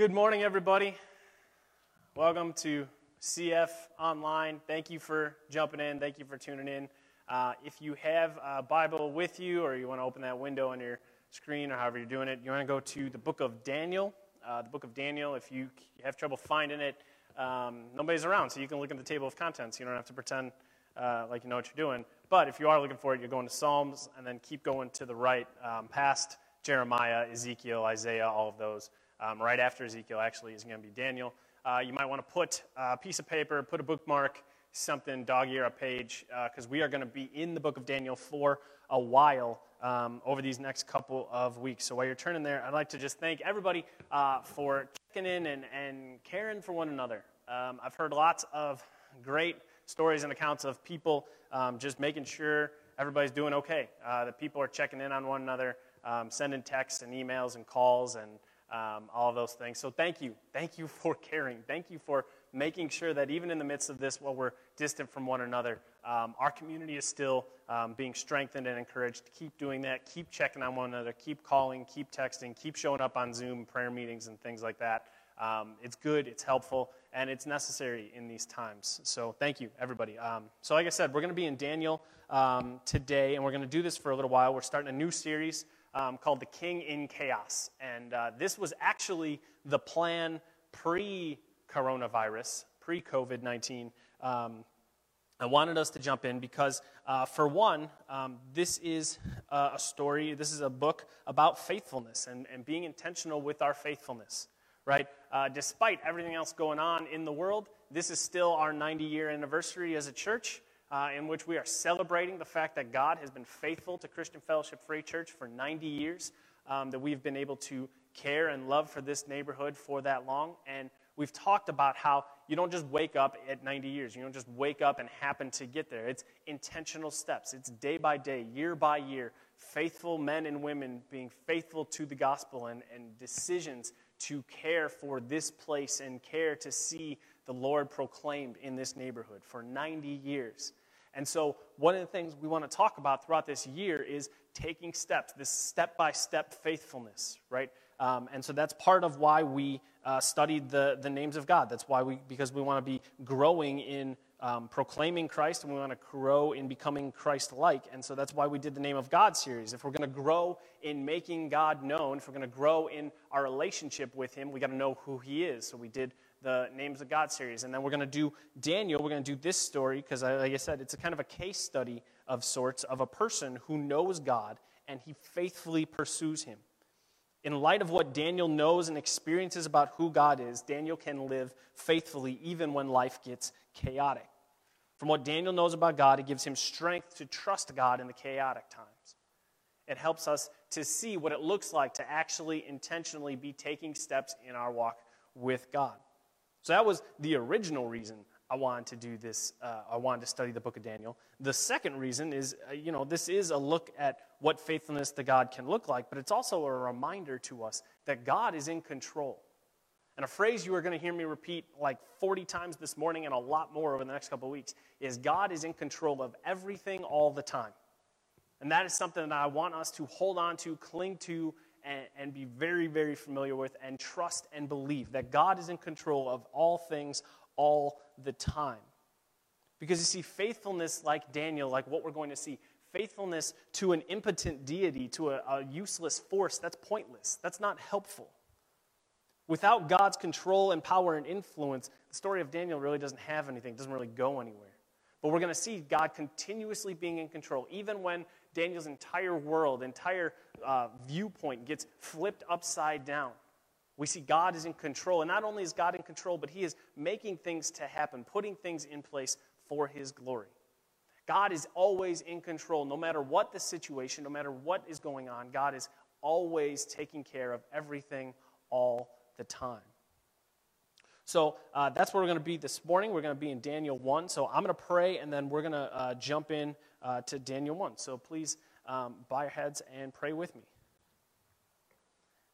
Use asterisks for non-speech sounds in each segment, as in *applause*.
Good morning, everybody. Welcome to CF Online. Thank you for jumping in. Thank you for tuning in. Uh, if you have a Bible with you, or you want to open that window on your screen, or however you're doing it, you want to go to the book of Daniel. Uh, the book of Daniel, if you have trouble finding it, um, nobody's around, so you can look at the table of contents. You don't have to pretend uh, like you know what you're doing. But if you are looking for it, you're going to Psalms, and then keep going to the right um, past Jeremiah, Ezekiel, Isaiah, all of those. Um, right after Ezekiel, actually, is going to be Daniel. Uh, you might want to put a piece of paper, put a bookmark, something, dog ear, a page, because uh, we are going to be in the book of Daniel for a while um, over these next couple of weeks. So while you're turning there, I'd like to just thank everybody uh, for checking in and, and caring for one another. Um, I've heard lots of great stories and accounts of people um, just making sure everybody's doing okay, uh, that people are checking in on one another, um, sending texts and emails and calls and um, all of those things. So thank you. Thank you *laughs* for caring. Thank you for making sure that even in the midst of this, while we're distant from one another, um, our community is still um, being strengthened and encouraged to keep doing that, keep checking on one another, keep calling, keep texting, keep showing up on Zoom prayer meetings and things like that. Um, it's good, it's helpful, and it's necessary in these times. So thank you, everybody. Um, so, like I said, we're going to be in Daniel um, today, and we're going to do this for a little while. We're starting a new series um, called The King in Chaos. And uh, this was actually the plan pre coronavirus, pre COVID 19. Um, I wanted us to jump in because, uh, for one, um, this is a story, this is a book about faithfulness and, and being intentional with our faithfulness, right? Uh, despite everything else going on in the world, this is still our 90 year anniversary as a church uh, in which we are celebrating the fact that God has been faithful to Christian Fellowship Free Church for 90 years, um, that we've been able to care and love for this neighborhood for that long. And we've talked about how you don't just wake up at 90 years. You don't just wake up and happen to get there. It's intentional steps, it's day by day, year by year, faithful men and women being faithful to the gospel and, and decisions to care for this place and care to see the Lord proclaimed in this neighborhood for 90 years. And so, one of the things we want to talk about throughout this year is taking steps, this step by step faithfulness, right? Um, and so that's part of why we uh, studied the, the names of God. That's why we, because we want to be growing in um, proclaiming Christ and we want to grow in becoming Christ like. And so that's why we did the Name of God series. If we're going to grow in making God known, if we're going to grow in our relationship with Him, we got to know who He is. So we did the Names of God series. And then we're going to do Daniel. We're going to do this story because, like I said, it's a kind of a case study of sorts of a person who knows God and he faithfully pursues him. In light of what Daniel knows and experiences about who God is, Daniel can live faithfully even when life gets chaotic. From what Daniel knows about God, it gives him strength to trust God in the chaotic times. It helps us to see what it looks like to actually intentionally be taking steps in our walk with God. So that was the original reason I wanted to do this. Uh, I wanted to study the book of Daniel. The second reason is, uh, you know, this is a look at what faithfulness to God can look like, but it's also a reminder to us that God is in control. And a phrase you are going to hear me repeat like 40 times this morning and a lot more over the next couple of weeks is God is in control of everything all the time. And that is something that I want us to hold on to, cling to, and, and be very, very familiar with and trust and believe that God is in control of all things all the time. Because you see, faithfulness like Daniel, like what we're going to see, faithfulness to an impotent deity, to a, a, useless force, that's pointless. That's not helpful. Without God's control and power and influence, the story of Daniel really doesn't have anything, it doesn't really go anywhere. But we're going to see God continuously being in control, even when Daniel's entire world, entire uh, viewpoint gets flipped upside down. We see God is in control. And not only is God in control, but He is making things to happen, putting things in place for His glory. God is always in control, no matter what the situation, no matter what is going on. God is always taking care of everything all the time. So uh, that's where we're going to be this morning. We're going to be in Daniel 1. So I'm going to pray, and then we're going to uh, jump in uh, to Daniel 1. So please um, bow your heads and pray with me.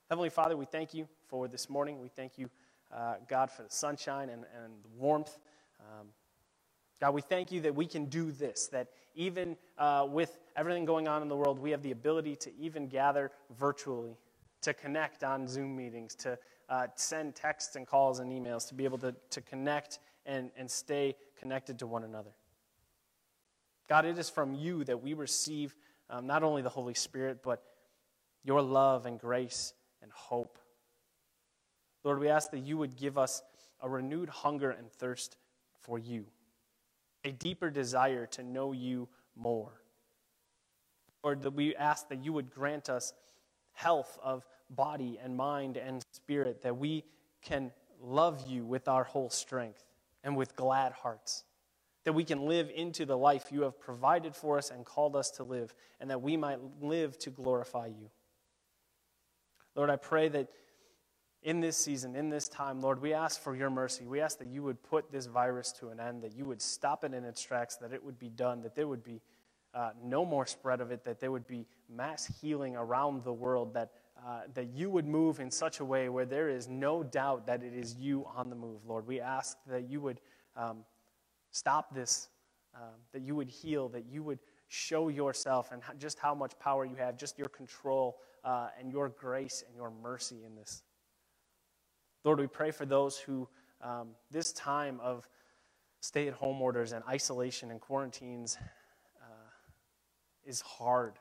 Heavenly Father, we thank you for this morning. We thank you, uh, God, for the sunshine and, and the warmth. Um, God, we thank you that we can do this, that even uh, with everything going on in the world, we have the ability to even gather virtually, to connect on Zoom meetings, to uh, send texts and calls and emails, to be able to, to connect and, and stay connected to one another. God, it is from you that we receive um, not only the Holy Spirit, but your love and grace and hope. Lord, we ask that you would give us a renewed hunger and thirst for you, a deeper desire to know you more. Lord, that we ask that you would grant us health of body and mind and spirit, that we can love you with our whole strength and with glad hearts that we can live into the life you have provided for us and called us to live, and that we might live to glorify you. Lord, I pray that in this season, in this time, Lord, we ask for your mercy. We ask that you would put this virus to an end, that you would stop it in its tracks, that it would be done, that there would be uh, no more spread of it, that there would be mass healing around the world, that, uh, that you would move in such a way where there is no doubt that it is you on the move, Lord. We ask that you would um, stop this, um, that you would heal, that you would show yourself and just how much power you have, just your control uh, and your grace and your mercy in this. Lord, we pray for those who um, this time of stay at home orders and isolation and quarantines uh, is hard.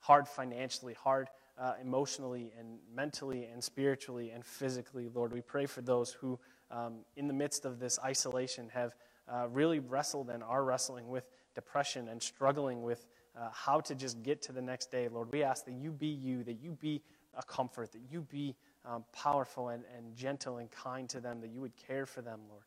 Hard financially, hard uh, emotionally and mentally and spiritually and physically, Lord. We pray for those who, um, in the midst of this isolation, have uh, really wrestled and are wrestling with depression and struggling with uh, how to just get to the next day, Lord, we ask that you be you, that you be a comfort, that you be um, powerful and, and gentle and kind to them, that you would care for them, Lord.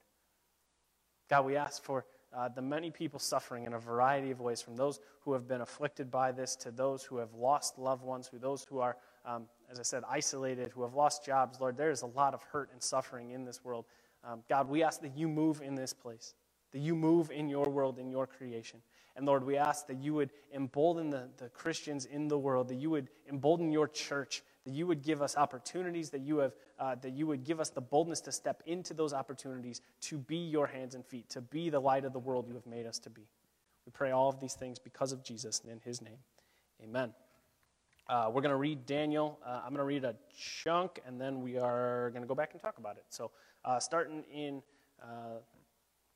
God, we ask for uh, the many people suffering in a variety of ways, from those who have been afflicted by this to those who have lost loved ones, to those who are, um, as I said, isolated, who have lost jobs. Lord, there is a lot of hurt and suffering in this world. Um, God, we ask that you move in this place that you move in your world, in your creation. And Lord, we ask that you would embolden the, the Christians in the world, that you would embolden your church, that you would give us opportunities, that you, have, uh, that you would give us the boldness to step into those opportunities, to be your hands and feet, to be the light of the world you have made us to be. We pray all of these things because of Jesus and in his name. Amen. Uh, we're going to read Daniel. Uh, I'm going to read a chunk, and then we are going to go back and talk about it. So, uh, starting in uh,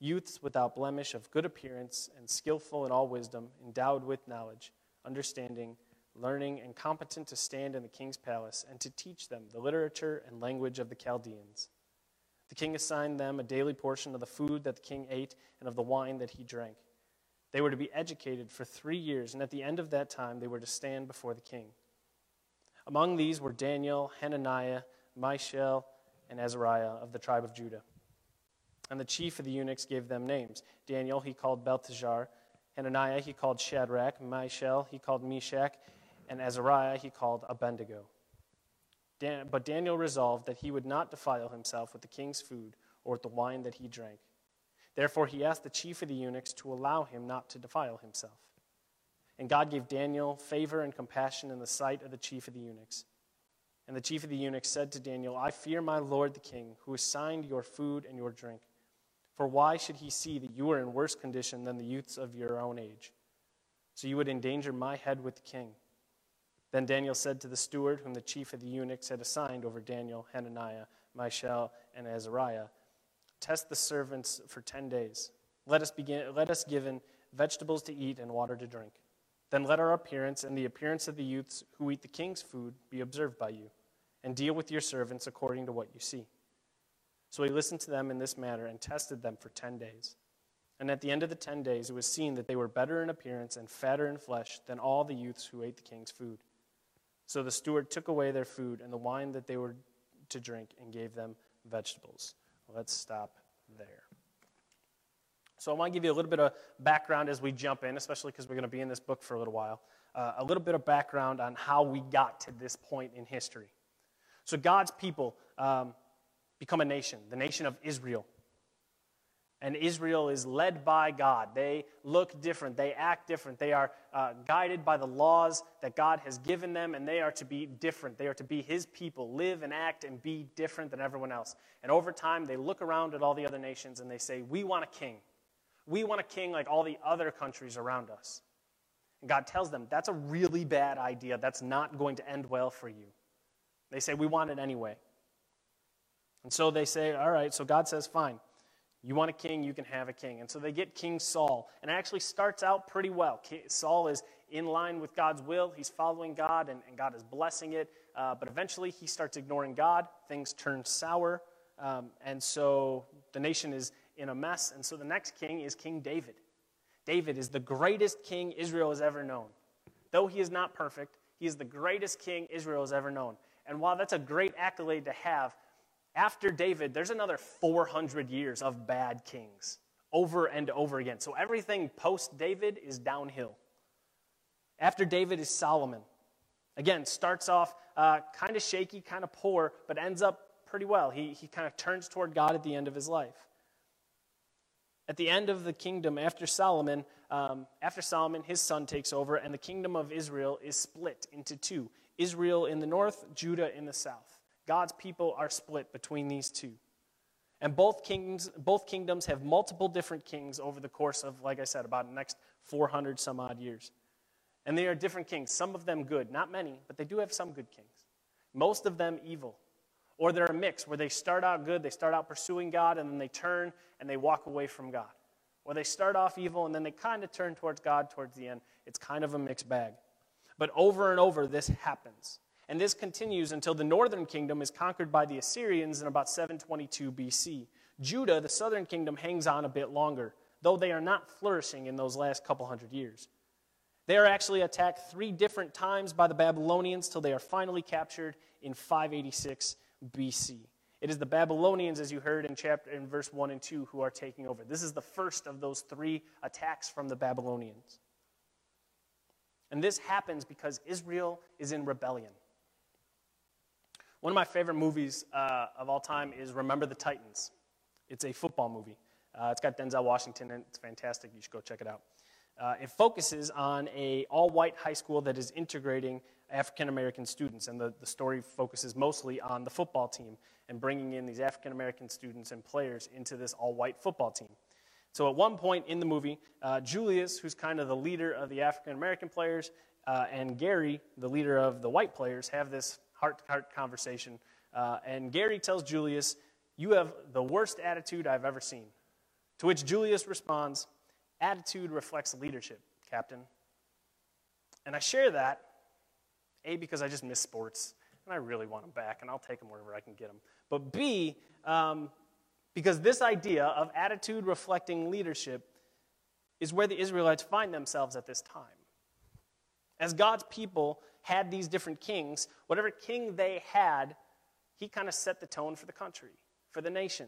youths without blemish, of good appearance, and skillful in all wisdom, endowed with knowledge, understanding, learning, and competent to stand in the king's palace, and to teach them the literature and language of the Chaldeans. The king assigned them a daily portion of the food that the king ate and of the wine that he drank. They were to be educated for three years, and at the end of that time, they were to stand before the king. Among these were Daniel, Hananiah, Mishael, and Azariah of the tribe of Judah. And the chief of the eunuchs gave them names. Daniel he called Belteshazzar, Hananiah he called Shadrach, Mishael he called Meshach, and Azariah he called Abednego. Dan- but Daniel resolved that he would not defile himself with the king's food or with the wine that he drank. Therefore he asked the chief of the eunuchs to allow him not to defile himself. And God gave Daniel favor and compassion in the sight of the chief of the eunuchs. And the chief of the eunuchs said to Daniel, I fear my lord the king, who assigned your food and your drink. For why should he see that you are in worse condition than the youths of your own age? So you would endanger my head with the king. Then Daniel said to the steward, whom the chief of the eunuchs had assigned over Daniel, Hananiah, Mishael, and Azariah, Test the servants for ten days. Let us, begin, let us given vegetables to eat and water to drink. Then let our appearance and the appearance of the youths who eat the king's food be observed by you, and deal with your servants according to what you see. So he listened to them in this manner and tested them for ten days. And at the end of the ten days, it was seen that they were better in appearance and fatter in flesh than all the youths who ate the king's food. So the steward took away their food and the wine that they were to drink and gave them vegetables. Let's stop there. So I want to give you a little bit of background as we jump in, especially because we're going to be in this book for a little while. Uh, a little bit of background on how we got to this point in history. So God's people um, become a nation, the nation of Israel. And Israel is led by God. They look different. They act different. They are uh, guided by the laws that God has given them, and they are to be different. They are to be His people, live and act and be different than everyone else. And over time, they look around at all the other nations and they say, We want a king. We want a king like all the other countries around us. And God tells them, That's a really bad idea. That's not going to end well for you. They say, We want it anyway. And so they say, All right, so God says, Fine. You want a king, you can have a king. And so they get King Saul. And it actually starts out pretty well. Saul is in line with God's will, he's following God, and, and God is blessing it. Uh, but eventually he starts ignoring God. Things turn sour. Um, and so the nation is in a mess. And so the next king is King David. David is the greatest king Israel has ever known. Though he is not perfect, he is the greatest king Israel has ever known. And while that's a great accolade to have, after David, there's another 400 years of bad kings over and over again. So everything post David is downhill. After David is Solomon. Again, starts off uh, kind of shaky, kind of poor, but ends up pretty well. He, he kind of turns toward God at the end of his life. At the end of the kingdom, after Solomon, um, after Solomon, his son takes over, and the kingdom of Israel is split into two Israel in the north, Judah in the south. God's people are split between these two. And both kings, both kingdoms have multiple different kings over the course of, like I said, about the next 400 some odd years. And they are different kings, some of them good, not many, but they do have some good kings. Most of them evil. Or they're a mix where they start out good, they start out pursuing God, and then they turn and they walk away from God. Or they start off evil and then they kind of turn towards God towards the end. It's kind of a mixed bag. But over and over, this happens. And this continues until the northern kingdom is conquered by the Assyrians in about 722 BC. Judah, the southern kingdom, hangs on a bit longer, though they are not flourishing in those last couple hundred years. They are actually attacked three different times by the Babylonians till they are finally captured in 586 BC. It is the Babylonians, as you heard in chapter in verse 1 and 2, who are taking over. This is the first of those three attacks from the Babylonians. And this happens because Israel is in rebellion. One of my favorite movies uh, of all time is Remember the Titans. It's a football movie. Uh, it's got Denzel Washington in it. It's fantastic. You should go check it out. Uh, it focuses on a all-white high school that is integrating African American students, and the, the story focuses mostly on the football team and bringing in these African American students and players into this all-white football team. So at one point in the movie, uh, Julius, who's kind of the leader of the African American players, uh, and Gary, the leader of the white players, have this heart to heart conversation. Uh, and Gary tells Julius, You have the worst attitude I've ever seen. To which Julius responds, Attitude reflects leadership, Captain. And I share that, A, because I just miss sports, and I really want them back, and I'll take them wherever I can get them. But B, um, because this idea of attitude reflecting leadership is where the Israelites find themselves at this time. As God's people, had these different kings, whatever king they had, he kind of set the tone for the country, for the nation.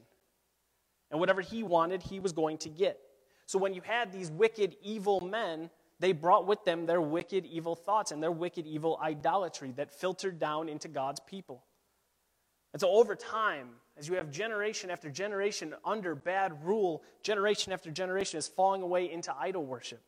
And whatever he wanted, he was going to get. So when you had these wicked, evil men, they brought with them their wicked, evil thoughts and their wicked, evil idolatry that filtered down into God's people. And so over time, as you have generation after generation under bad rule, generation after generation is falling away into idol worship.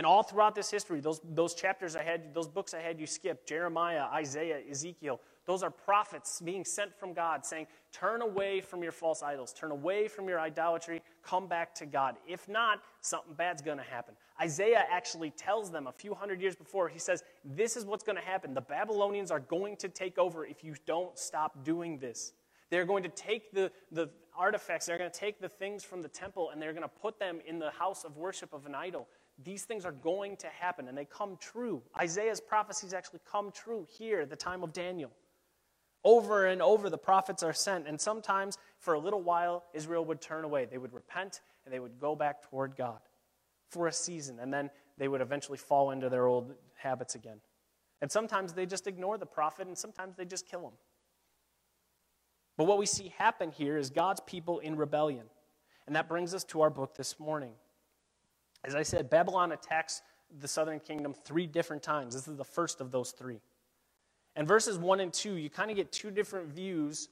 And all throughout this history, those, those chapters I had, those books I had you skip, Jeremiah, Isaiah, Ezekiel, those are prophets being sent from God saying, Turn away from your false idols, turn away from your idolatry, come back to God. If not, something bad's going to happen. Isaiah actually tells them a few hundred years before, he says, This is what's going to happen. The Babylonians are going to take over if you don't stop doing this. They're going to take the, the artifacts, they're going to take the things from the temple, and they're going to put them in the house of worship of an idol these things are going to happen and they come true. Isaiah's prophecies actually come true here, the time of Daniel. Over and over, the prophets are sent, and sometimes for a little while, Israel would turn away. They would repent and they would go back toward God for a season, and then they would eventually fall into their old habits again. And sometimes they just ignore the prophet, and sometimes they just kill him. But what we see happen here is God's people in rebellion. And that brings us to our book this morning. As I said, Babylon attacks the southern kingdom three different times. This is the first of those three. And verses 1 and 2, you kind of get two different views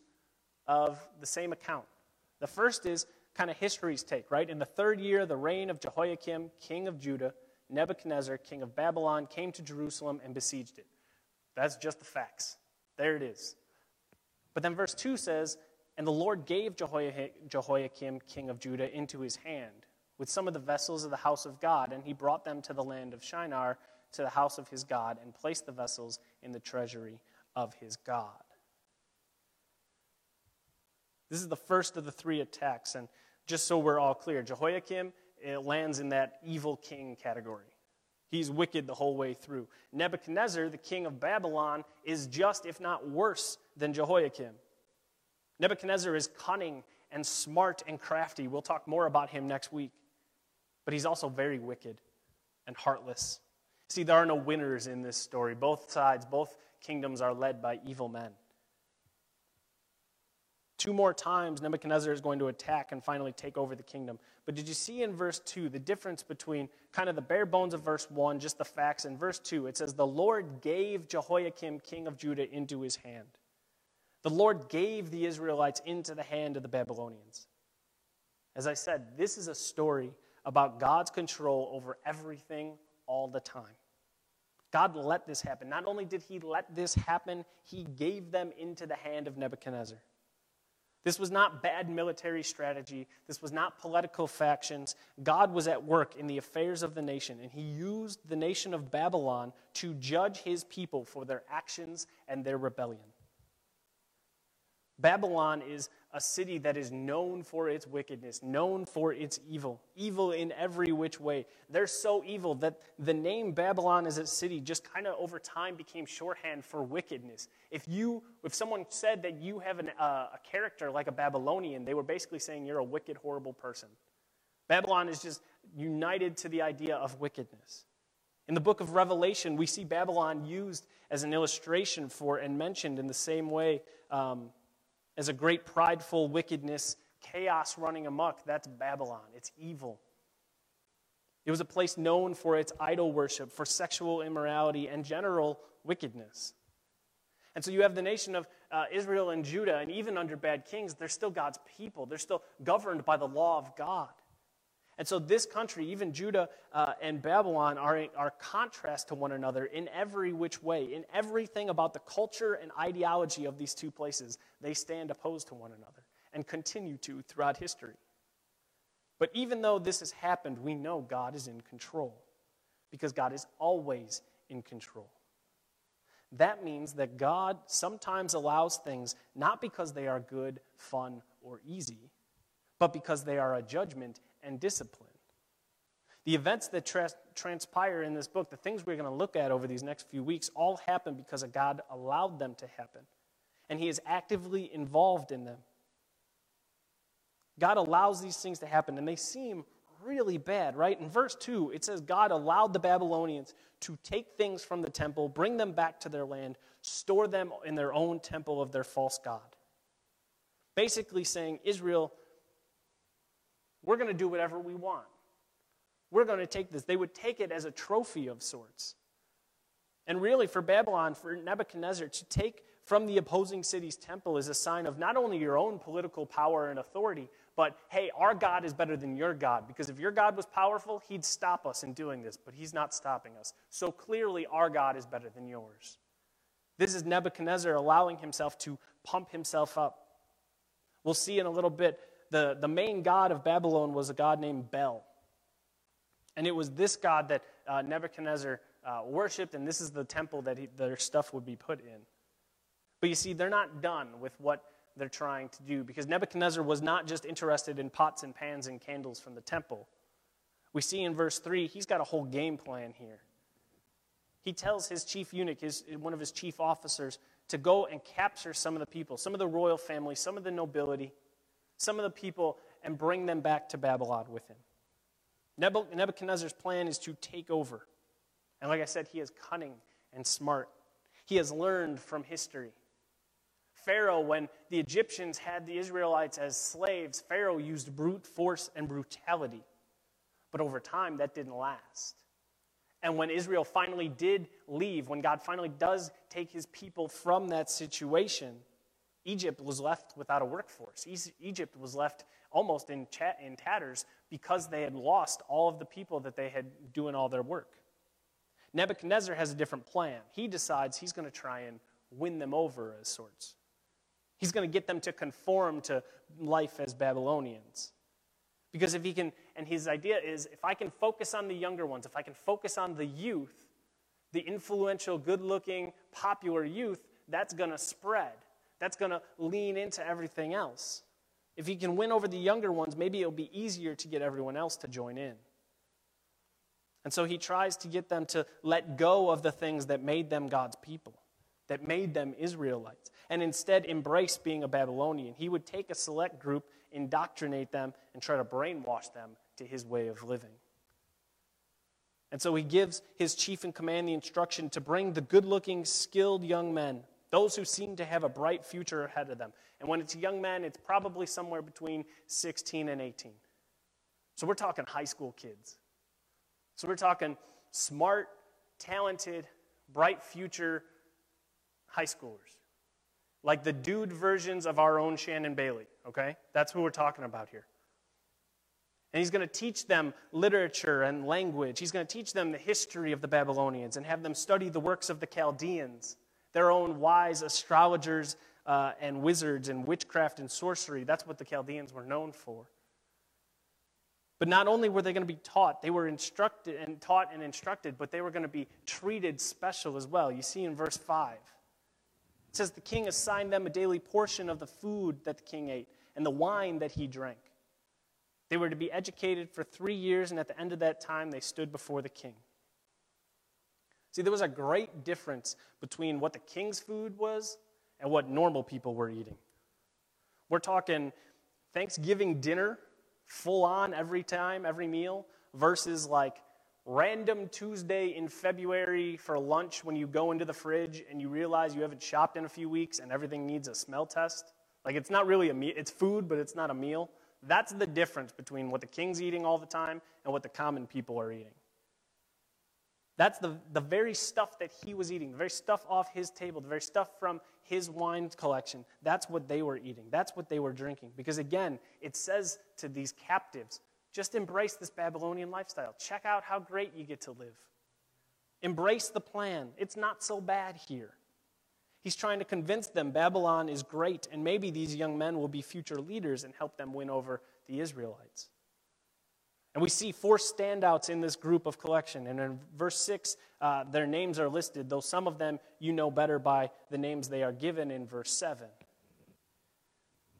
of the same account. The first is kind of history's take, right? In the third year of the reign of Jehoiakim, king of Judah, Nebuchadnezzar, king of Babylon, came to Jerusalem and besieged it. That's just the facts. There it is. But then verse 2 says, And the Lord gave Jehoiakim, king of Judah, into his hand with some of the vessels of the house of God, and he brought them to the land of Shinar, to the house of his God, and placed the vessels in the treasury of his God. This is the first of the three attacks, and just so we're all clear, Jehoiakim lands in that evil king category. He's wicked the whole way through. Nebuchadnezzar, the king of Babylon, is just, if not worse, than Jehoiakim. Nebuchadnezzar is cunning and smart and crafty. We'll talk more about him next week. But he's also very wicked and heartless. See, there are no winners in this story. Both sides, both kingdoms are led by evil men. Two more times, Nebuchadnezzar is going to attack and finally take over the kingdom. But did you see in verse 2 the difference between kind of the bare bones of verse 1, just the facts, and verse 2? It says, The Lord gave Jehoiakim, king of Judah, into his hand. The Lord gave the Israelites into the hand of the Babylonians. As I said, this is a story about God's control over everything all the time. God let this happen. Not only did he let this happen, he gave them into the hand of Nebuchadnezzar. This was not bad military strategy. This was not political factions. God was at work in the affairs of the nation, and he used the nation of Babylon to judge his people for their actions and their rebellion. Babylon is a city that is known for its wickedness, known for its evil, evil in every which way. They're so evil that the name Babylon as a city just kind of over time became shorthand for wickedness. If you, if someone said that you have an, uh, a character like a Babylonian, they were basically saying you're a wicked, horrible person. Babylon is just united to the idea of wickedness. In the book of Revelation, we see Babylon used as an illustration for and mentioned in the same way. Um, as a great prideful wickedness, chaos running amok. That's Babylon. It's evil. It was a place known for its idol worship, for sexual immorality, and general wickedness. And so you have the nation of uh, Israel and Judah, and even under bad kings, they're still God's people. They're still governed by the law of God. And so, this country, even Judah uh, and Babylon, are, are contrast to one another in every which way. In everything about the culture and ideology of these two places, they stand opposed to one another and continue to throughout history. But even though this has happened, we know God is in control because God is always in control. That means that God sometimes allows things not because they are good, fun, or easy, but because they are a judgment and discipline. The events that tra- transpire in this book, the things we're going to look at over these next few weeks, all happen because God allowed them to happen. And He is actively involved in them. God allows these things to happen, and they seem really bad, right? In verse 2, it says God allowed the Babylonians to take things from the temple, bring them back to their land, store them in their own temple of their false God. Basically saying, Israel, we're going to do whatever we want. We're going to take this. They would take it as a trophy of sorts. And really, for Babylon, for Nebuchadnezzar, to take from the opposing city's temple is a sign of not only your own political power and authority, but hey, our God is better than your God. Because if your God was powerful, he'd stop us in doing this, but he's not stopping us. So clearly, our God is better than yours. This is Nebuchadnezzar allowing himself to pump himself up. We'll see in a little bit the, the main god of Babylon was a god named Bel. And it was this god that uh, Nebuchadnezzar uh, worshiped, and this is the temple that he, their stuff would be put in. But you see, they're not done with what they're trying to do because Nebuchadnezzar was not just interested in pots and pans and candles from the temple. We see in verse 3, he's got a whole game plan here. He tells his chief eunuch, his, one of his chief officers, to go and capture some of the people, some of the royal family, some of the nobility, some of the people and bring them back to Babylon with him. Nebuchadnezzar's plan is to take over. And like I said, he is cunning and smart. He has learned from history. Pharaoh, when the Egyptians had the Israelites as slaves, Pharaoh used brute force and brutality. But over time, that didn't last. And when Israel finally did leave, when God finally does take his people from that situation, Egypt was left without a workforce. Egypt was left almost in, in tatters because they had lost all of the people that they had doing all their work. Nebuchadnezzar has a different plan. He decides he's going to try and win them over as sorts. He's going to get them to conform to life as Babylonians. Because if he can, and his idea is if I can focus on the younger ones, if I can focus on the youth, the influential, good looking, popular youth, that's going to spread. That's going to lean into everything else. If he can win over the younger ones, maybe it'll be easier to get everyone else to join in. And so he tries to get them to let go of the things that made them God's people, that made them Israelites, and instead embrace being a Babylonian. He would take a select group, indoctrinate them, and try to brainwash them to his way of living. And so he gives his chief in command the instruction to bring the good looking, skilled young men, those who seem to have a bright future ahead of them. And when it's young men, it's probably somewhere between 16 and 18. So we're talking high school kids. So we're talking smart, talented, bright future high schoolers. Like the dude versions of our own Shannon Bailey, okay? That's who we're talking about here. And he's going to teach them literature and language. He's going to teach them the history of the Babylonians and have them study the works of the Chaldeans, their own wise astrologers uh, and wizards and witchcraft and sorcery. That's what the Chaldeans were known for. But not only were they going to be taught, they were instructed and taught and instructed, but they were going to be treated special as well. You see in verse 5. It says the king assigned them a daily portion of the food that the king ate and the wine that he drank. They were to be educated for three years, and at the end of that time, they stood before the king. See, there was a great difference between what the king's food was and what normal people were eating. We're talking Thanksgiving dinner full on every time, every meal, versus like random Tuesday in February for lunch when you go into the fridge and you realize you haven't shopped in a few weeks and everything needs a smell test. Like it's not really a meal, it's food, but it's not a meal. That's the difference between what the king's eating all the time and what the common people are eating. That's the, the very stuff that he was eating, the very stuff off his table, the very stuff from his wine collection. That's what they were eating. That's what they were drinking. Because again, it says to these captives, just embrace this Babylonian lifestyle. Check out how great you get to live. Embrace the plan. It's not so bad here. He's trying to convince them Babylon is great, and maybe these young men will be future leaders and help them win over the Israelites. And we see four standouts in this group of collection. And in verse 6, uh, their names are listed, though some of them you know better by the names they are given in verse 7.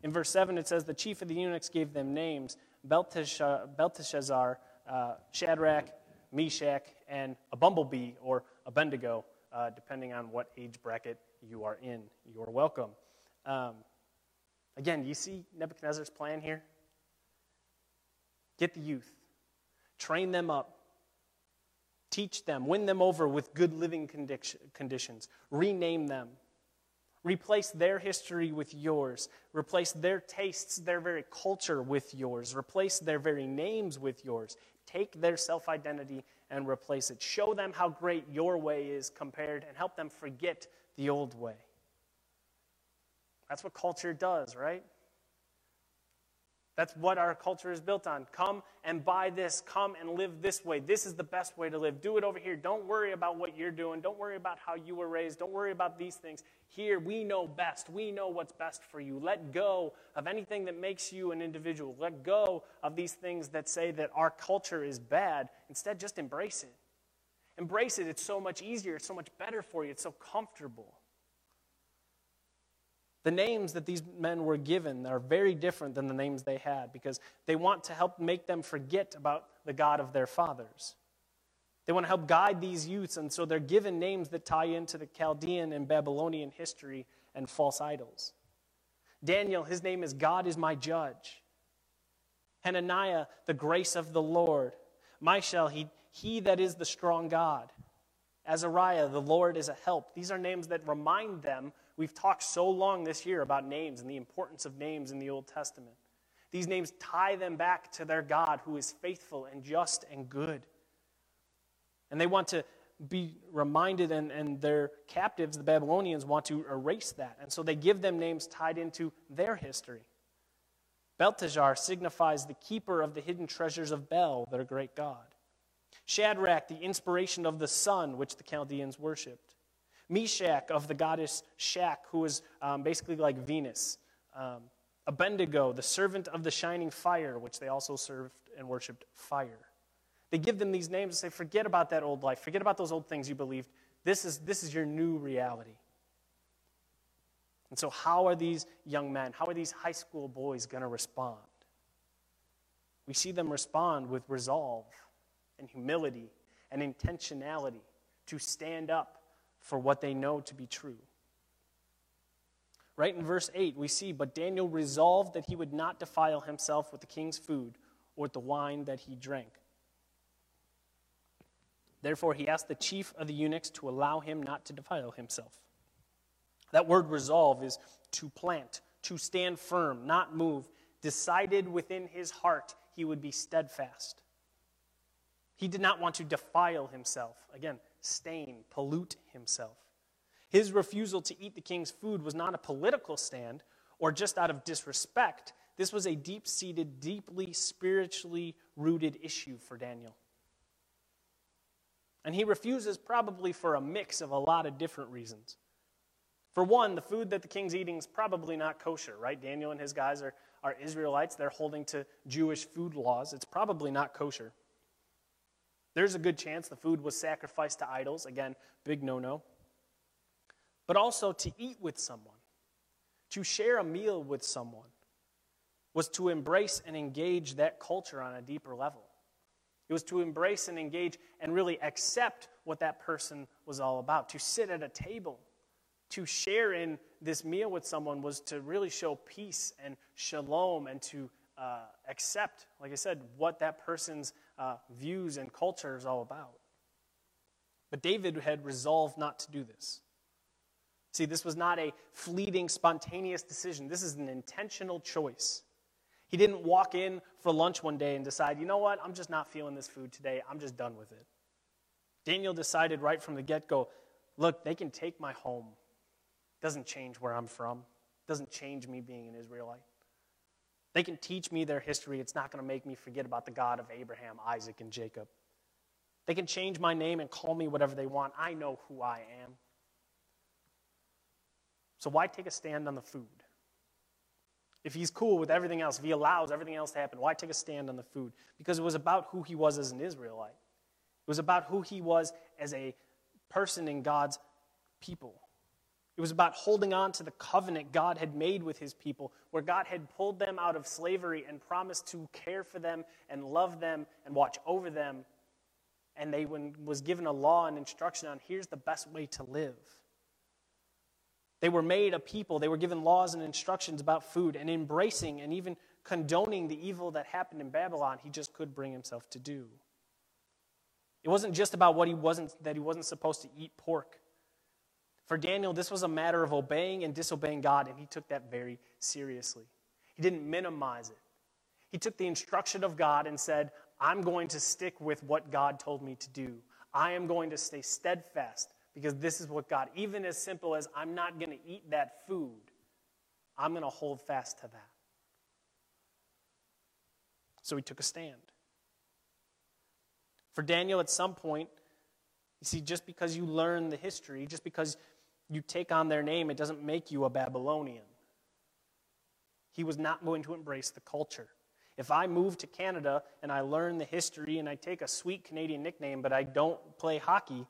In verse 7, it says, The chief of the eunuchs gave them names Belteshazzar, uh, Shadrach, Meshach, and a bumblebee or Abednego, uh, depending on what age bracket you are in. You're welcome. Um, again, you see Nebuchadnezzar's plan here? Get the youth, train them up, teach them, win them over with good living conditions, rename them. Replace their history with yours. Replace their tastes, their very culture with yours. Replace their very names with yours. Take their self identity and replace it. Show them how great your way is compared and help them forget the old way. That's what culture does, right? That's what our culture is built on. Come and buy this. Come and live this way. This is the best way to live. Do it over here. Don't worry about what you're doing. Don't worry about how you were raised. Don't worry about these things. Here, we know best. We know what's best for you. Let go of anything that makes you an individual. Let go of these things that say that our culture is bad. Instead, just embrace it. Embrace it. It's so much easier. It's so much better for you. It's so comfortable. The names that these men were given are very different than the names they had because they want to help make them forget about the God of their fathers. They want to help guide these youths, and so they're given names that tie into the Chaldean and Babylonian history and false idols. Daniel, his name is God is my judge. Hananiah, the grace of the Lord. Mishael, he, he that is the strong God. Azariah, the Lord is a help. These are names that remind them We've talked so long this year about names and the importance of names in the Old Testament. These names tie them back to their God who is faithful and just and good. And they want to be reminded, and, and their captives, the Babylonians, want to erase that. And so they give them names tied into their history. Belteshazzar signifies the keeper of the hidden treasures of Bel, their great god. Shadrach, the inspiration of the sun, which the Chaldeans worshipped. Meshach, of the goddess Shak, who was um, basically like Venus. Um, Abednego, the servant of the shining fire, which they also served and worshiped fire. They give them these names and say, forget about that old life, forget about those old things you believed. This is, this is your new reality. And so, how are these young men, how are these high school boys going to respond? We see them respond with resolve and humility and intentionality to stand up for what they know to be true. Right in verse 8, we see, But Daniel resolved that he would not defile himself with the king's food or with the wine that he drank. Therefore, he asked the chief of the eunuchs to allow him not to defile himself. That word resolve is to plant, to stand firm, not move, decided within his heart he would be steadfast. He did not want to defile himself. Again, stain, pollute himself. His refusal to eat the king's food was not a political stand or just out of disrespect. This was a deep seated, deeply spiritually rooted issue for Daniel. And he refuses probably for a mix of a lot of different reasons. For one, the food that the king's eating is probably not kosher, right? Daniel and his guys are, are Israelites. They're holding to Jewish food laws. It's probably not kosher. There's a good chance the food was sacrificed to idols. Again, big no no. But also to eat with someone, to share a meal with someone, was to embrace and engage that culture on a deeper level. It was to embrace and engage and really accept what that person was all about. To sit at a table, to share in this meal with someone was to really show peace and shalom and to uh, accept, like I said, what that person's uh, views and culture is all about. But David had resolved not to do this. See, this was not a fleeting, spontaneous decision. This is an intentional choice. He didn't walk in for lunch one day and decide, you know what, I'm just not feeling this food today. I'm just done with it. Daniel decided right from the get go look, they can take my home. Doesn't change where I'm from, doesn't change me being an Israelite. They can teach me their history. It's not going to make me forget about the God of Abraham, Isaac, and Jacob. They can change my name and call me whatever they want. I know who I am. So why take a stand on the food? If he's cool with everything else, if he allows everything else to happen, why take a stand on the food? Because it was about who he was as an Israelite. It was about who he was as a person in God's people. It was about holding on to the covenant God had made with his people, where God had pulled them out of slavery and promised to care for them and love them and watch over them. And they was given a law and instruction on here's the best way to live. They were made a people. They were given laws and instructions about food and embracing and even condoning the evil that happened in Babylon, he just could bring himself to do. It wasn't just about what he wasn't that he wasn't supposed to eat pork. For Daniel, this was a matter of obeying and disobeying God, and he took that very seriously. He didn't minimize it. He took the instruction of God and said, I'm going to stick with what God told me to do. I am going to stay steadfast because this is what God, even as simple as I'm not going to eat that food, I'm going to hold fast to that. So he took a stand. For Daniel, at some point, you see, just because you learn the history, just because you take on their name, it doesn't make you a Babylonian. He was not going to embrace the culture. If I move to Canada and I learn the history and I take a sweet Canadian nickname, but I don't play hockey,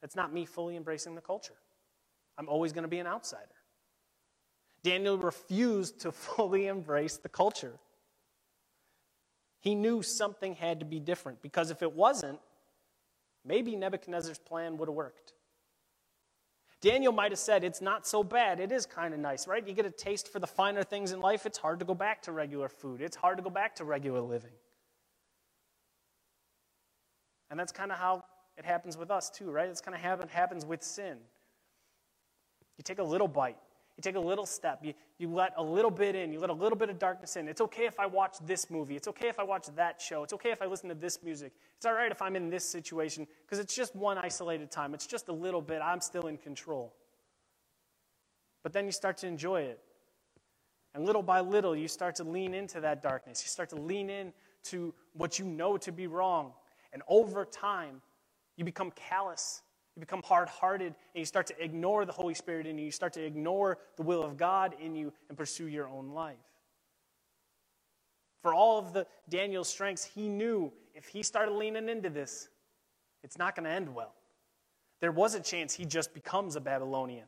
that's not me fully embracing the culture. I'm always going to be an outsider. Daniel refused to *laughs* fully embrace the culture. He knew something had to be different because if it wasn't, maybe Nebuchadnezzar's plan would have worked. Daniel might have said, It's not so bad. It is kind of nice, right? You get a taste for the finer things in life. It's hard to go back to regular food, it's hard to go back to regular living. And that's kind of how it happens with us too, right? It's kind of happen, happens with sin. You take a little bite, You take a little step. You, you let a little bit in. You let a little bit of darkness in. It's okay if I watch this movie. It's okay if I watch that show. It's okay if I listen to this music. It's all right if I'm in this situation because it's just one isolated time. It's just a little bit. I'm still in control. But then you start to enjoy it. And little by little, you start to lean into that darkness. You start to lean in to what you know to be wrong. And over time, you become callous you become hard hearted and you start to ignore the Holy Spirit in you. You start to ignore the will of God in you and pursue your own life. For all of the Daniel's strengths, he knew if he started leaning into this, it's not going to end well. There was a chance he just becomes a Babylonian.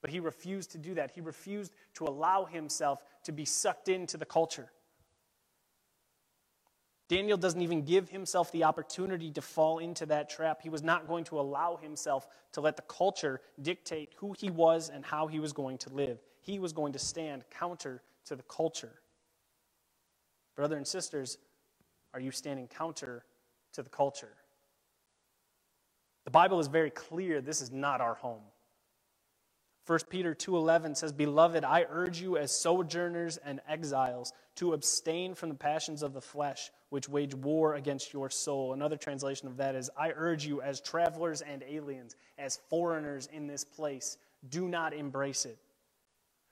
But he refused to do that. He refused to allow himself to be sucked into the culture. Daniel doesn't even give himself the opportunity to fall into that trap. He was not going to allow himself to let the culture dictate who he was and how he was going to live. He was going to stand counter to the culture. Brother and sisters, are you standing counter to the culture? The Bible is very clear this is not our home. 1 Peter 2:11 says, "Beloved, I urge you as sojourners and exiles to abstain from the passions of the flesh, which wage war against your soul." Another translation of that is, "I urge you as travelers and aliens, as foreigners in this place, do not embrace it."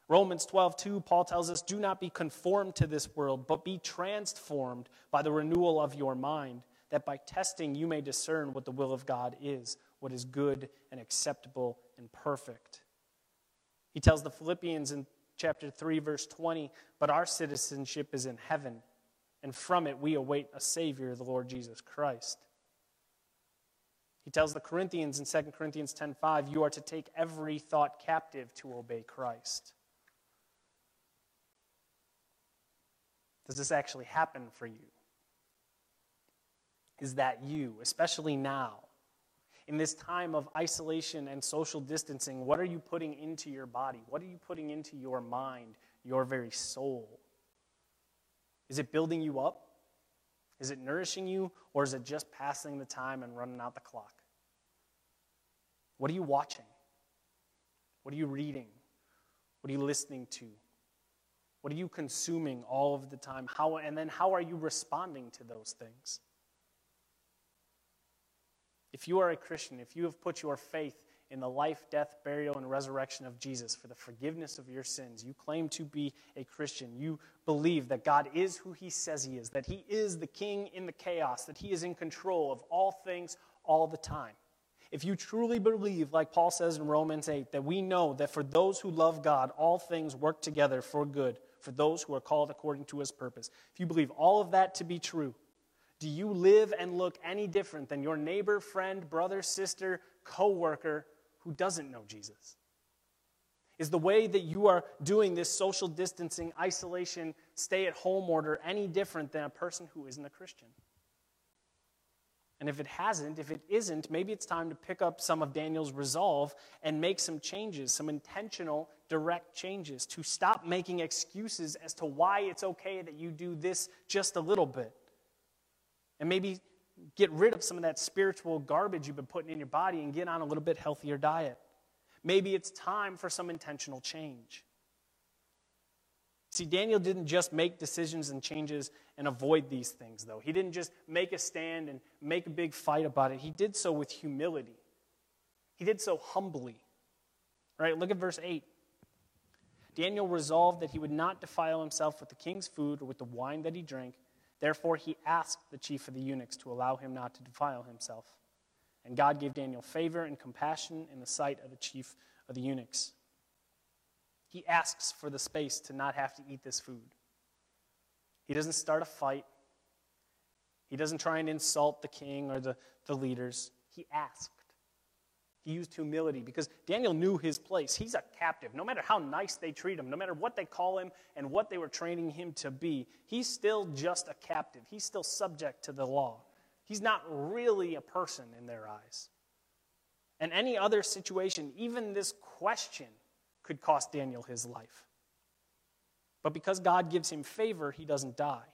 Romans 12:2 Paul tells us, "Do not be conformed to this world, but be transformed by the renewal of your mind, that by testing you may discern what the will of God is, what is good and acceptable and perfect." He tells the Philippians in chapter 3, verse 20, But our citizenship is in heaven, and from it we await a Savior, the Lord Jesus Christ. He tells the Corinthians in 2 Corinthians 10:5, you are to take every thought captive to obey Christ. Does this actually happen for you? Is that you, especially now? In this time of isolation and social distancing, what are you putting into your body? What are you putting into your mind, your very soul? Is it building you up? Is it nourishing you? Or is it just passing the time and running out the clock? What are you watching? What are you reading? What are you listening to? What are you consuming all of the time? How, and then how are you responding to those things? If you are a Christian, if you have put your faith in the life, death, burial, and resurrection of Jesus for the forgiveness of your sins, you claim to be a Christian, you believe that God is who he says he is, that he is the king in the chaos, that he is in control of all things all the time. If you truly believe, like Paul says in Romans 8, that we know that for those who love God, all things work together for good, for those who are called according to his purpose. If you believe all of that to be true, do you live and look any different than your neighbor, friend, brother, sister, coworker who doesn't know Jesus? Is the way that you are doing this social distancing, isolation, stay at home order any different than a person who isn't a Christian? And if it hasn't, if it isn't, maybe it's time to pick up some of Daniel's resolve and make some changes, some intentional, direct changes, to stop making excuses as to why it's okay that you do this just a little bit and maybe get rid of some of that spiritual garbage you've been putting in your body and get on a little bit healthier diet. Maybe it's time for some intentional change. See, Daniel didn't just make decisions and changes and avoid these things, though. He didn't just make a stand and make a big fight about it. He did so with humility, he did so humbly. Right? Look at verse 8. Daniel resolved that he would not defile himself with the king's food or with the wine that he drank Therefore, he asked the chief of the eunuchs to allow him not to defile himself. And God gave Daniel favor and compassion in the sight of the chief of the eunuchs. He asks for the space to not have to eat this food. He doesn't start a fight. He doesn't try and insult the king or the, the leaders. He asks. He used humility because Daniel knew his place. He's a captive. No matter how nice they treat him, no matter what they call him and what they were training him to be, he's still just a captive. He's still subject to the law. He's not really a person in their eyes. And any other situation, even this question, could cost Daniel his life. But because God gives him favor, he doesn't die.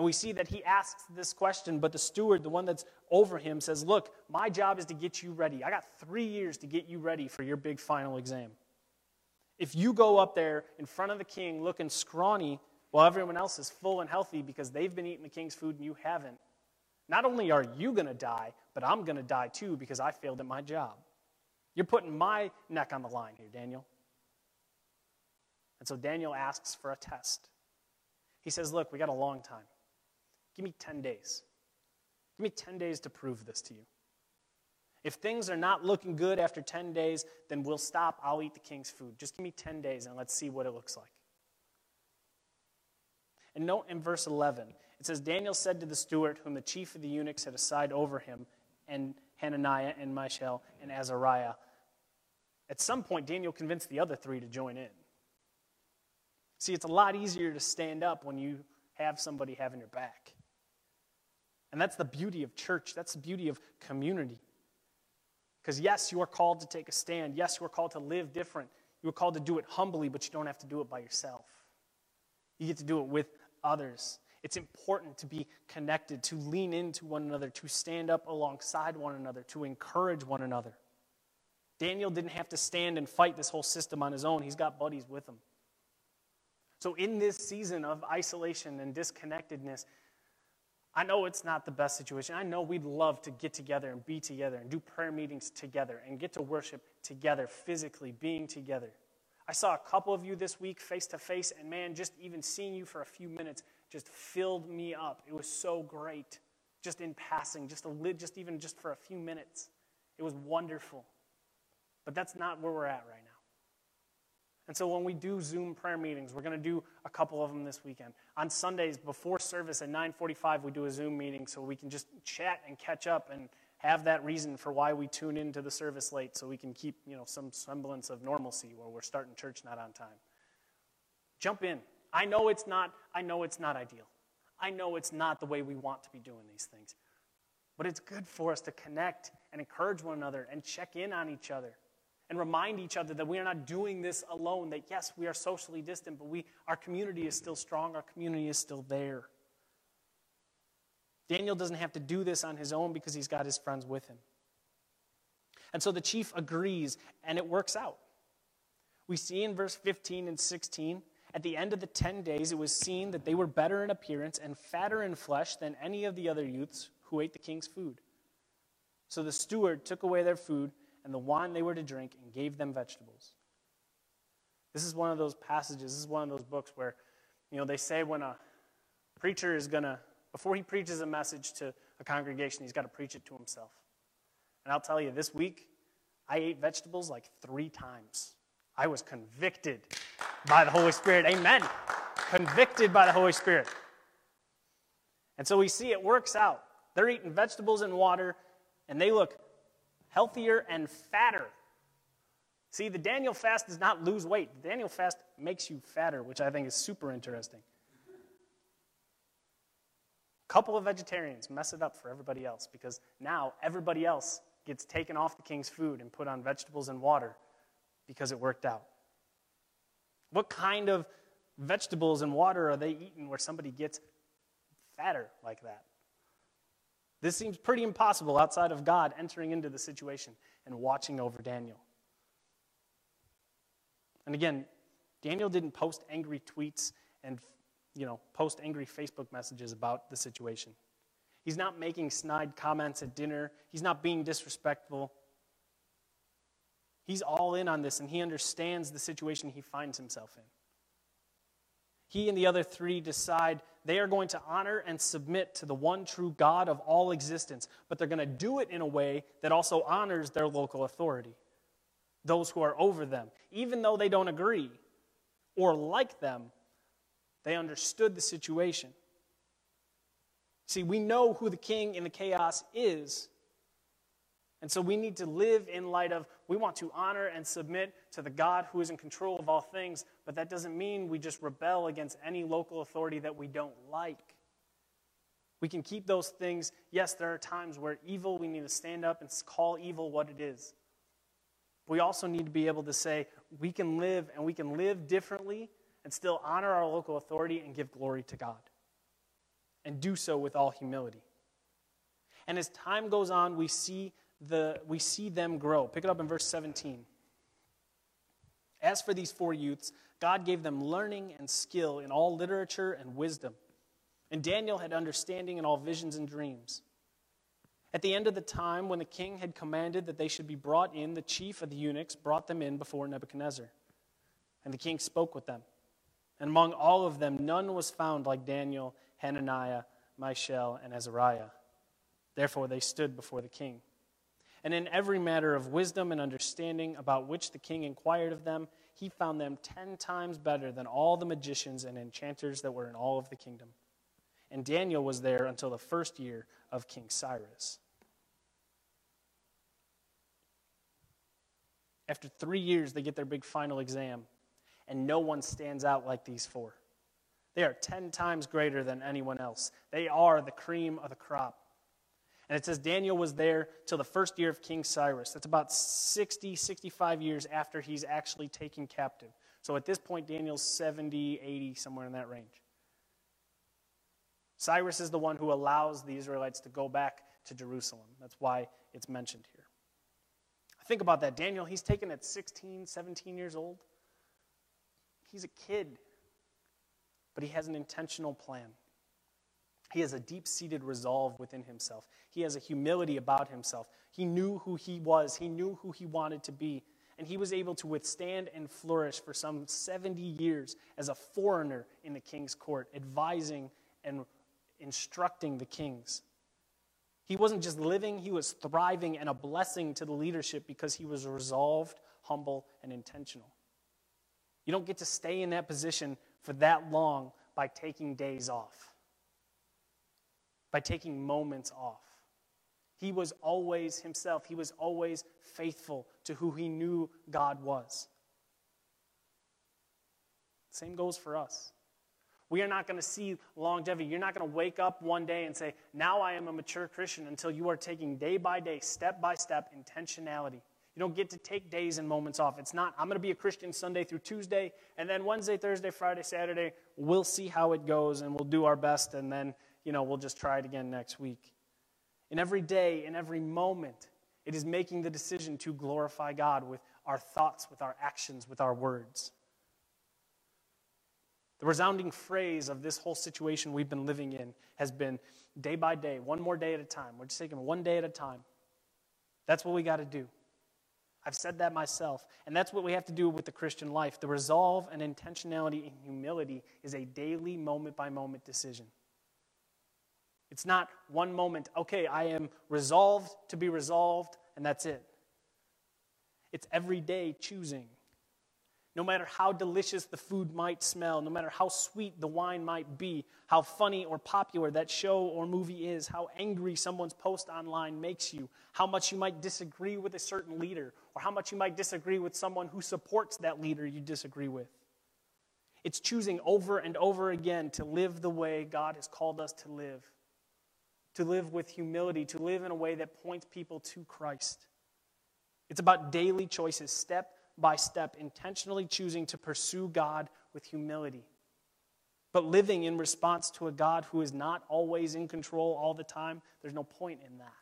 And we see that he asks this question, but the steward, the one that's over him, says, Look, my job is to get you ready. I got three years to get you ready for your big final exam. If you go up there in front of the king looking scrawny while everyone else is full and healthy because they've been eating the king's food and you haven't, not only are you going to die, but I'm going to die too because I failed at my job. You're putting my neck on the line here, Daniel. And so Daniel asks for a test. He says, Look, we got a long time. Give me 10 days. Give me 10 days to prove this to you. If things are not looking good after 10 days, then we'll stop. I'll eat the king's food. Just give me 10 days and let's see what it looks like. And note in verse 11, it says Daniel said to the steward, whom the chief of the eunuchs had assigned over him, and Hananiah and Mishael and Azariah. At some point, Daniel convinced the other three to join in. See, it's a lot easier to stand up when you have somebody having your back. And that's the beauty of church, that's the beauty of community. Because, yes, you are called to take a stand. Yes, you are called to live different. You are called to do it humbly, but you don't have to do it by yourself. You get to do it with others. It's important to be connected, to lean into one another, to stand up alongside one another, to encourage one another. Daniel didn't have to stand and fight this whole system on his own, he's got buddies with him. So, in this season of isolation and disconnectedness, I know it's not the best situation. I know we'd love to get together and be together and do prayer meetings together and get to worship together, physically being together. I saw a couple of you this week face to face, and man, just even seeing you for a few minutes just filled me up. It was so great, just in passing, just a just even just for a few minutes. It was wonderful. But that's not where we're at right now. And so when we do Zoom prayer meetings, we're going to do a couple of them this weekend. On Sundays before service at 9:45 we do a Zoom meeting so we can just chat and catch up and have that reason for why we tune into the service late so we can keep, you know, some semblance of normalcy where we're starting church not on time. Jump in. I know it's not I know it's not ideal. I know it's not the way we want to be doing these things. But it's good for us to connect and encourage one another and check in on each other and remind each other that we are not doing this alone, that yes, we are socially distant, but we, our community is still strong, our community is still there. Daniel doesn't have to do this on his own because he's got his friends with him. And so the chief agrees, and it works out. We see in verse 15 and 16 at the end of the 10 days, it was seen that they were better in appearance and fatter in flesh than any of the other youths who ate the king's food. So the steward took away their food and the wine they were to drink and gave them vegetables. This is one of those passages, this is one of those books where, you know, they say when a preacher is going to, before he preaches a message to a congregation, he's got to preach it to himself. And I'll tell you, this week, I ate vegetables like three times. I was convicted by the Holy Spirit. Amen. Convicted by the Holy Spirit. And so we see it works out. They're eating vegetables and water, and they look healthier and fatter. See, the Daniel fast does not lose weight. The Daniel fast makes you fatter, which I think is super interesting. A couple of vegetarians mess it up for everybody else because now everybody else gets taken off the king's food and put on vegetables and water because it worked out. What kind of vegetables and water are they eating where somebody gets fatter like that? This seems pretty impossible outside of God entering into the situation and watching over Daniel. And again, Daniel didn't post angry tweets and you know, post angry Facebook messages about the situation. He's not making snide comments at dinner. He's not being disrespectful. He's all in on this and he understands the situation he finds himself in. He and the other three decide they are going to honor and submit to the one true God of all existence, but they're going to do it in a way that also honors their local authority, those who are over them. Even though they don't agree or like them, they understood the situation. See, we know who the king in the chaos is, and so we need to live in light of we want to honor and submit to the God who is in control of all things, but that doesn't mean we just rebel against any local authority that we don't like. We can keep those things. Yes, there are times where evil, we need to stand up and call evil what it is. But we also need to be able to say we can live and we can live differently and still honor our local authority and give glory to God. And do so with all humility. And as time goes on, we see the, we see them grow. Pick it up in verse 17. As for these four youths, God gave them learning and skill in all literature and wisdom. And Daniel had understanding in all visions and dreams. At the end of the time, when the king had commanded that they should be brought in, the chief of the eunuchs brought them in before Nebuchadnezzar. And the king spoke with them. And among all of them, none was found like Daniel, Hananiah, Mishael, and Azariah. Therefore, they stood before the king. And in every matter of wisdom and understanding about which the king inquired of them, he found them ten times better than all the magicians and enchanters that were in all of the kingdom. And Daniel was there until the first year of King Cyrus. After three years, they get their big final exam, and no one stands out like these four. They are 10 times greater than anyone else. They are the cream of the crop. And it says Daniel was there till the first year of King Cyrus. That's about 60, 65 years after he's actually taken captive. So at this point, Daniel's 70, 80, somewhere in that range. Cyrus is the one who allows the Israelites to go back to Jerusalem. That's why it's mentioned here. Think about that. Daniel, he's taken at 16, 17 years old. He's a kid, but he has an intentional plan. He has a deep seated resolve within himself. He has a humility about himself. He knew who he was, he knew who he wanted to be. And he was able to withstand and flourish for some 70 years as a foreigner in the king's court, advising and instructing the kings. He wasn't just living, he was thriving and a blessing to the leadership because he was resolved, humble, and intentional. You don't get to stay in that position for that long by taking days off by taking moments off. He was always himself, he was always faithful to who he knew God was. Same goes for us. We are not going to see longevity. You're not going to wake up one day and say, Now I am a mature Christian, until you are taking day by day, step by step, intentionality. You don't get to take days and moments off. It's not, I'm going to be a Christian Sunday through Tuesday, and then Wednesday, Thursday, Friday, Saturday, we'll see how it goes and we'll do our best, and then you know, we'll just try it again next week. In every day, in every moment, it is making the decision to glorify God with our thoughts, with our actions, with our words. The resounding phrase of this whole situation we've been living in has been day by day, one more day at a time. We're just taking one day at a time. That's what we got to do. I've said that myself. And that's what we have to do with the Christian life. The resolve and intentionality and humility is a daily, moment by moment decision. It's not one moment, okay, I am resolved to be resolved, and that's it. It's every day choosing. No matter how delicious the food might smell, no matter how sweet the wine might be, how funny or popular that show or movie is, how angry someone's post online makes you, how much you might disagree with a certain leader, or how much you might disagree with someone who supports that leader you disagree with. It's choosing over and over again to live the way God has called us to live to live with humility, to live in a way that points people to Christ. It's about daily choices, step by step, intentionally choosing to pursue God with humility, but living in response to a God who is not always in control all the time. There's no point in that.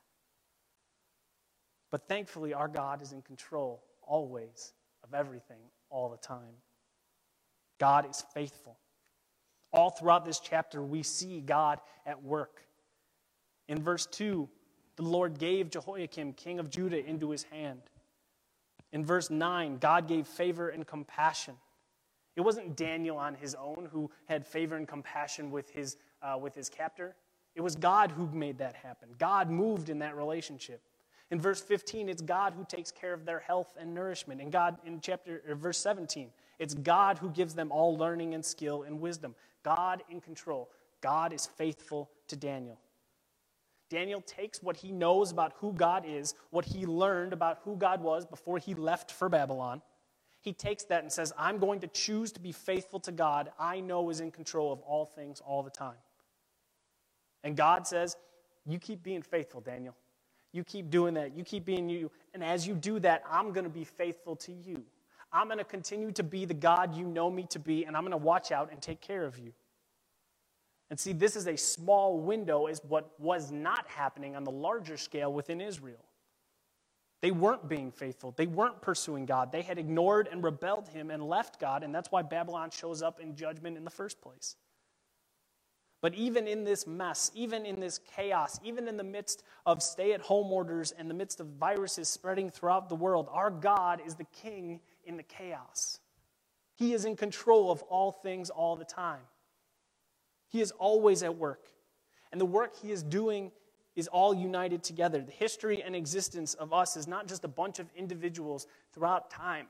But thankfully, our God is in control always of everything all the time. God is faithful. All throughout this chapter, we see God at work. In verse 2, the Lord gave Jehoiakim, king of Judah, into his hand. In verse 9, God gave favor and compassion. It wasn't Daniel on his own who had favor and compassion with his, uh, with his captor. It was God who made that happen. God moved in that relationship. In verse 15, it's God who takes care of their health and nourishment. In God, in chapter verse 17, it's God who gives them all learning and skill and wisdom. God in control. God is faithful to Daniel. Daniel takes what he knows about who God is, what he learned about who God was before he left for Babylon. He takes that and says, I'm going to choose to be faithful to God I know is in control of all things all the time. And God says, You keep being faithful, Daniel. You keep doing that. You keep being you. And as you do that, I'm going to be faithful to you. I'm going to continue to be the God you know me to be, and I'm going to watch out and take care of you. And see, this is a small window, is what was not happening on the larger scale within Israel. They weren't being faithful. They weren't pursuing God. They had ignored and rebelled him and left God, and that's why Babylon shows up in judgment in the first place. But even in this mess, even in this chaos, even in the midst of stay at home orders and the midst of viruses spreading throughout the world, our God is the king in the chaos. He is in control of all things all the time. He is always at work. And the work he is doing is all united together. The history and existence of us is not just a bunch of individuals throughout time,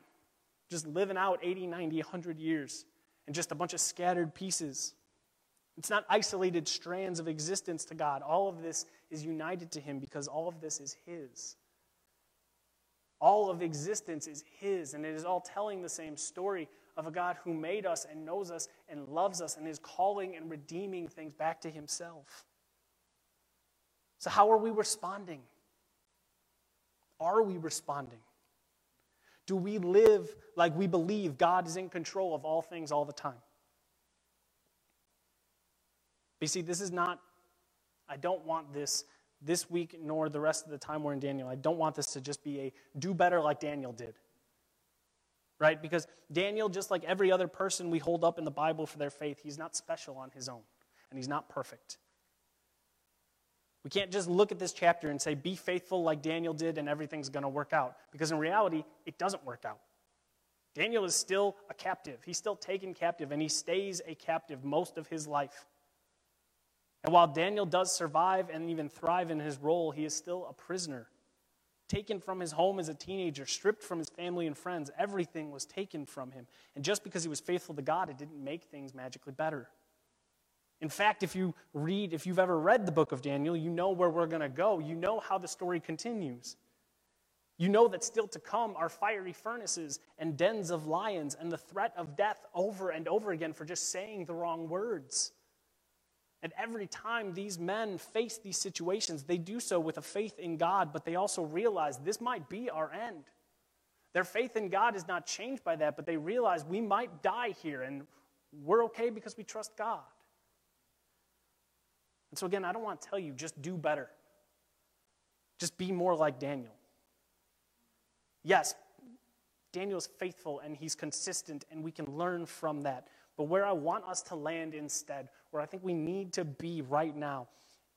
just living out 80, 90, 100 years, and just a bunch of scattered pieces. It's not isolated strands of existence to God. All of this is united to Him because all of this is His. All of existence is His, and it is all telling the same story of a God who made us and knows us and loves us and is calling and redeeming things back to Himself. So, how are we responding? Are we responding? Do we live like we believe God is in control of all things all the time? You see, this is not, I don't want this this week nor the rest of the time we're in Daniel. I don't want this to just be a do better like Daniel did. Right? Because Daniel, just like every other person we hold up in the Bible for their faith, he's not special on his own, and he's not perfect. We can't just look at this chapter and say, be faithful like Daniel did and everything's going to work out. Because in reality, it doesn't work out. Daniel is still a captive. He's still taken captive, and he stays a captive most of his life. And while Daniel does survive and even thrive in his role, he is still a prisoner. Taken from his home as a teenager, stripped from his family and friends, everything was taken from him. And just because he was faithful to God, it didn't make things magically better. In fact, if you read, if you've ever read the book of Daniel, you know where we're going to go. You know how the story continues. You know that still to come are fiery furnaces and dens of lions and the threat of death over and over again for just saying the wrong words. And every time these men face these situations, they do so with a faith in God, but they also realize this might be our end. Their faith in God is not changed by that, but they realize we might die here and we're okay because we trust God. And so, again, I don't want to tell you just do better, just be more like Daniel. Yes, Daniel is faithful and he's consistent, and we can learn from that. But where I want us to land instead, where I think we need to be right now,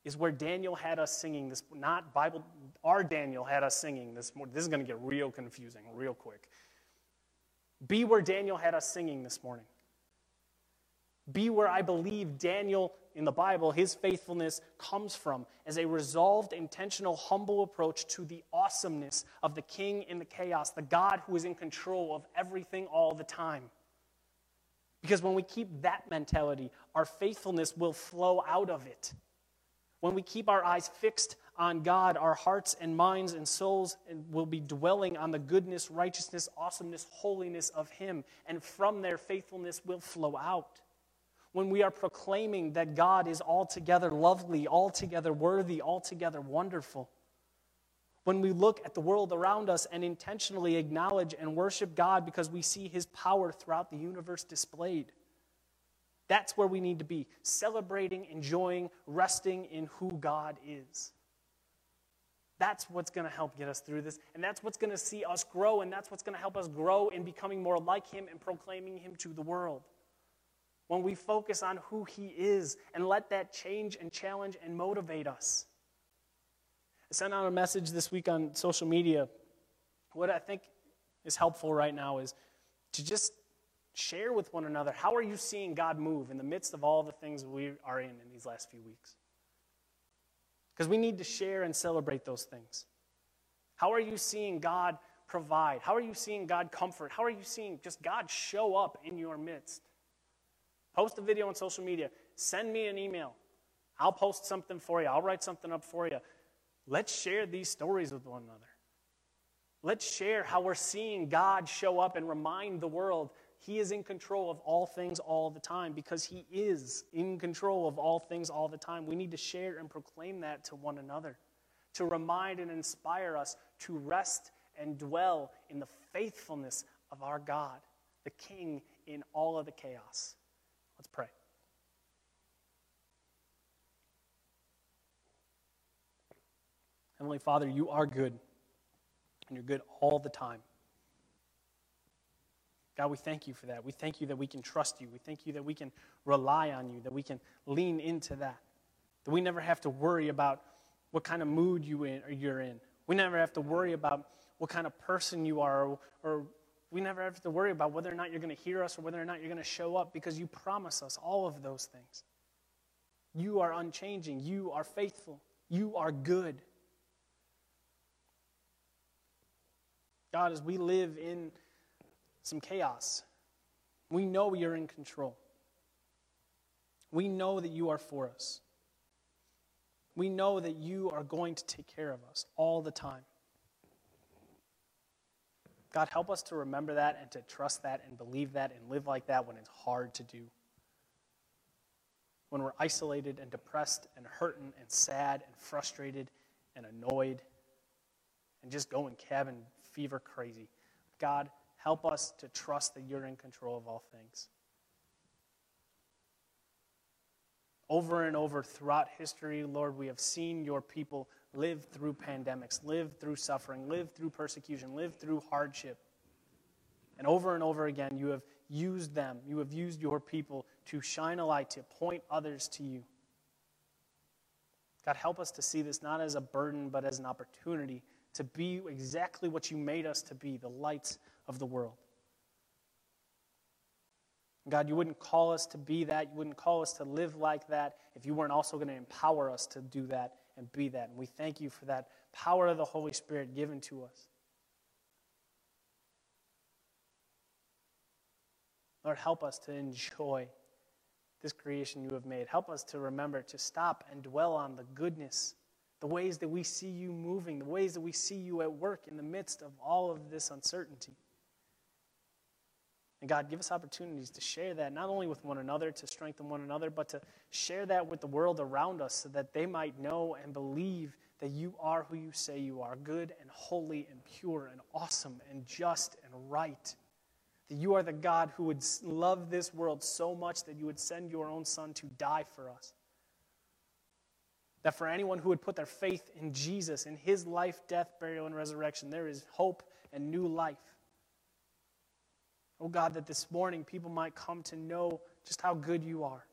is where Daniel had us singing this, not Bible, our Daniel had us singing this morning. This is going to get real confusing real quick. Be where Daniel had us singing this morning. Be where I believe Daniel in the Bible, his faithfulness comes from as a resolved, intentional, humble approach to the awesomeness of the king in the chaos, the God who is in control of everything all the time. Because when we keep that mentality, our faithfulness will flow out of it. When we keep our eyes fixed on God, our hearts and minds and souls will be dwelling on the goodness, righteousness, awesomeness, holiness of Him. And from there, faithfulness will flow out. When we are proclaiming that God is altogether lovely, altogether worthy, altogether wonderful when we look at the world around us and intentionally acknowledge and worship God because we see His power throughout the universe displayed. That's where we need to be, celebrating, enjoying, resting in who God is. That's what's going to help get us through this, and that's what's going to see us grow, and that's what's going to help us grow in becoming more like Him and proclaiming Him to the world. When we focus on who He is and let that change and challenge and motivate us. Sent out a message this week on social media. What I think is helpful right now is to just share with one another how are you seeing God move in the midst of all the things we are in in these last few weeks? Because we need to share and celebrate those things. How are you seeing God provide? How are you seeing God comfort? How are you seeing just God show up in your midst? Post a video on social media. Send me an email. I'll post something for you. I'll write something up for you. Let's share these stories with one another. Let's share how we're seeing God show up and remind the world He is in control of all things all the time because He is in control of all things all the time. We need to share and proclaim that to one another, to remind and inspire us to rest and dwell in the faithfulness of our God, the King in all of the chaos. Let's pray. Heavenly Father, you are good. and you're good all the time. God, we thank you for that. We thank you that we can trust you. We thank you that we can rely on you, that we can lean into that. That we never have to worry about what kind of mood you in, you're in. We never have to worry about what kind of person you are, or, or we never have to worry about whether or not you're going to hear us or whether or not you're going to show up because you promise us all of those things. You are unchanging. You are faithful. You are good. God, as we live in some chaos, we know you're in control. We know that you are for us. We know that you are going to take care of us all the time. God, help us to remember that and to trust that and believe that and live like that when it's hard to do. When we're isolated and depressed and hurting and sad and frustrated and annoyed and just going cabin fever crazy. God, help us to trust that you're in control of all things. Over and over throughout history, Lord, we have seen your people live through pandemics, live through suffering, live through persecution, live through hardship. And over and over again, you have used them, you have used your people to shine a light, to point others to you. God, help us to see this not as a burden, but as an opportunity to be exactly what you made us to be the lights of the world. God, you wouldn't call us to be that. You wouldn't call us to live like that if you weren't also going to empower us to do that and be that. And we thank you for that power of the Holy Spirit given to us. Lord, help us to enjoy this creation you have made. Help us to remember to stop and dwell on the goodness, the ways that we see you moving, the ways that we see you at work in the midst of all of this uncertainty. And God, give us opportunities to share that, not only with one another, to strengthen one another, but to share that with the world around us so that they might know and believe that you are who you say you are good and holy and pure and awesome and just and right. That you are the God who would love this world so much that you would send your own Son to die for us. That for anyone who would put their faith in Jesus, in his life, death, burial, and resurrection, there is hope and new life. Oh God, that this morning people might come to know just how good you are.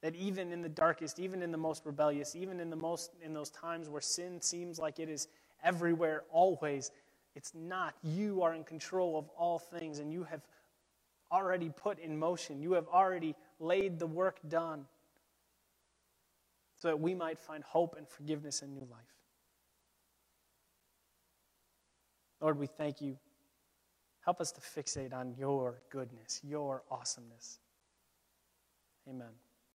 That even in the darkest, even in the most rebellious, even in the most in those times where sin seems like it is everywhere always, it's not. You are in control of all things and you have already put in motion. You have already laid the work done so that we might find hope and forgiveness and new life. Lord, we thank you Help us to fixate on your goodness, your awesomeness. Amen.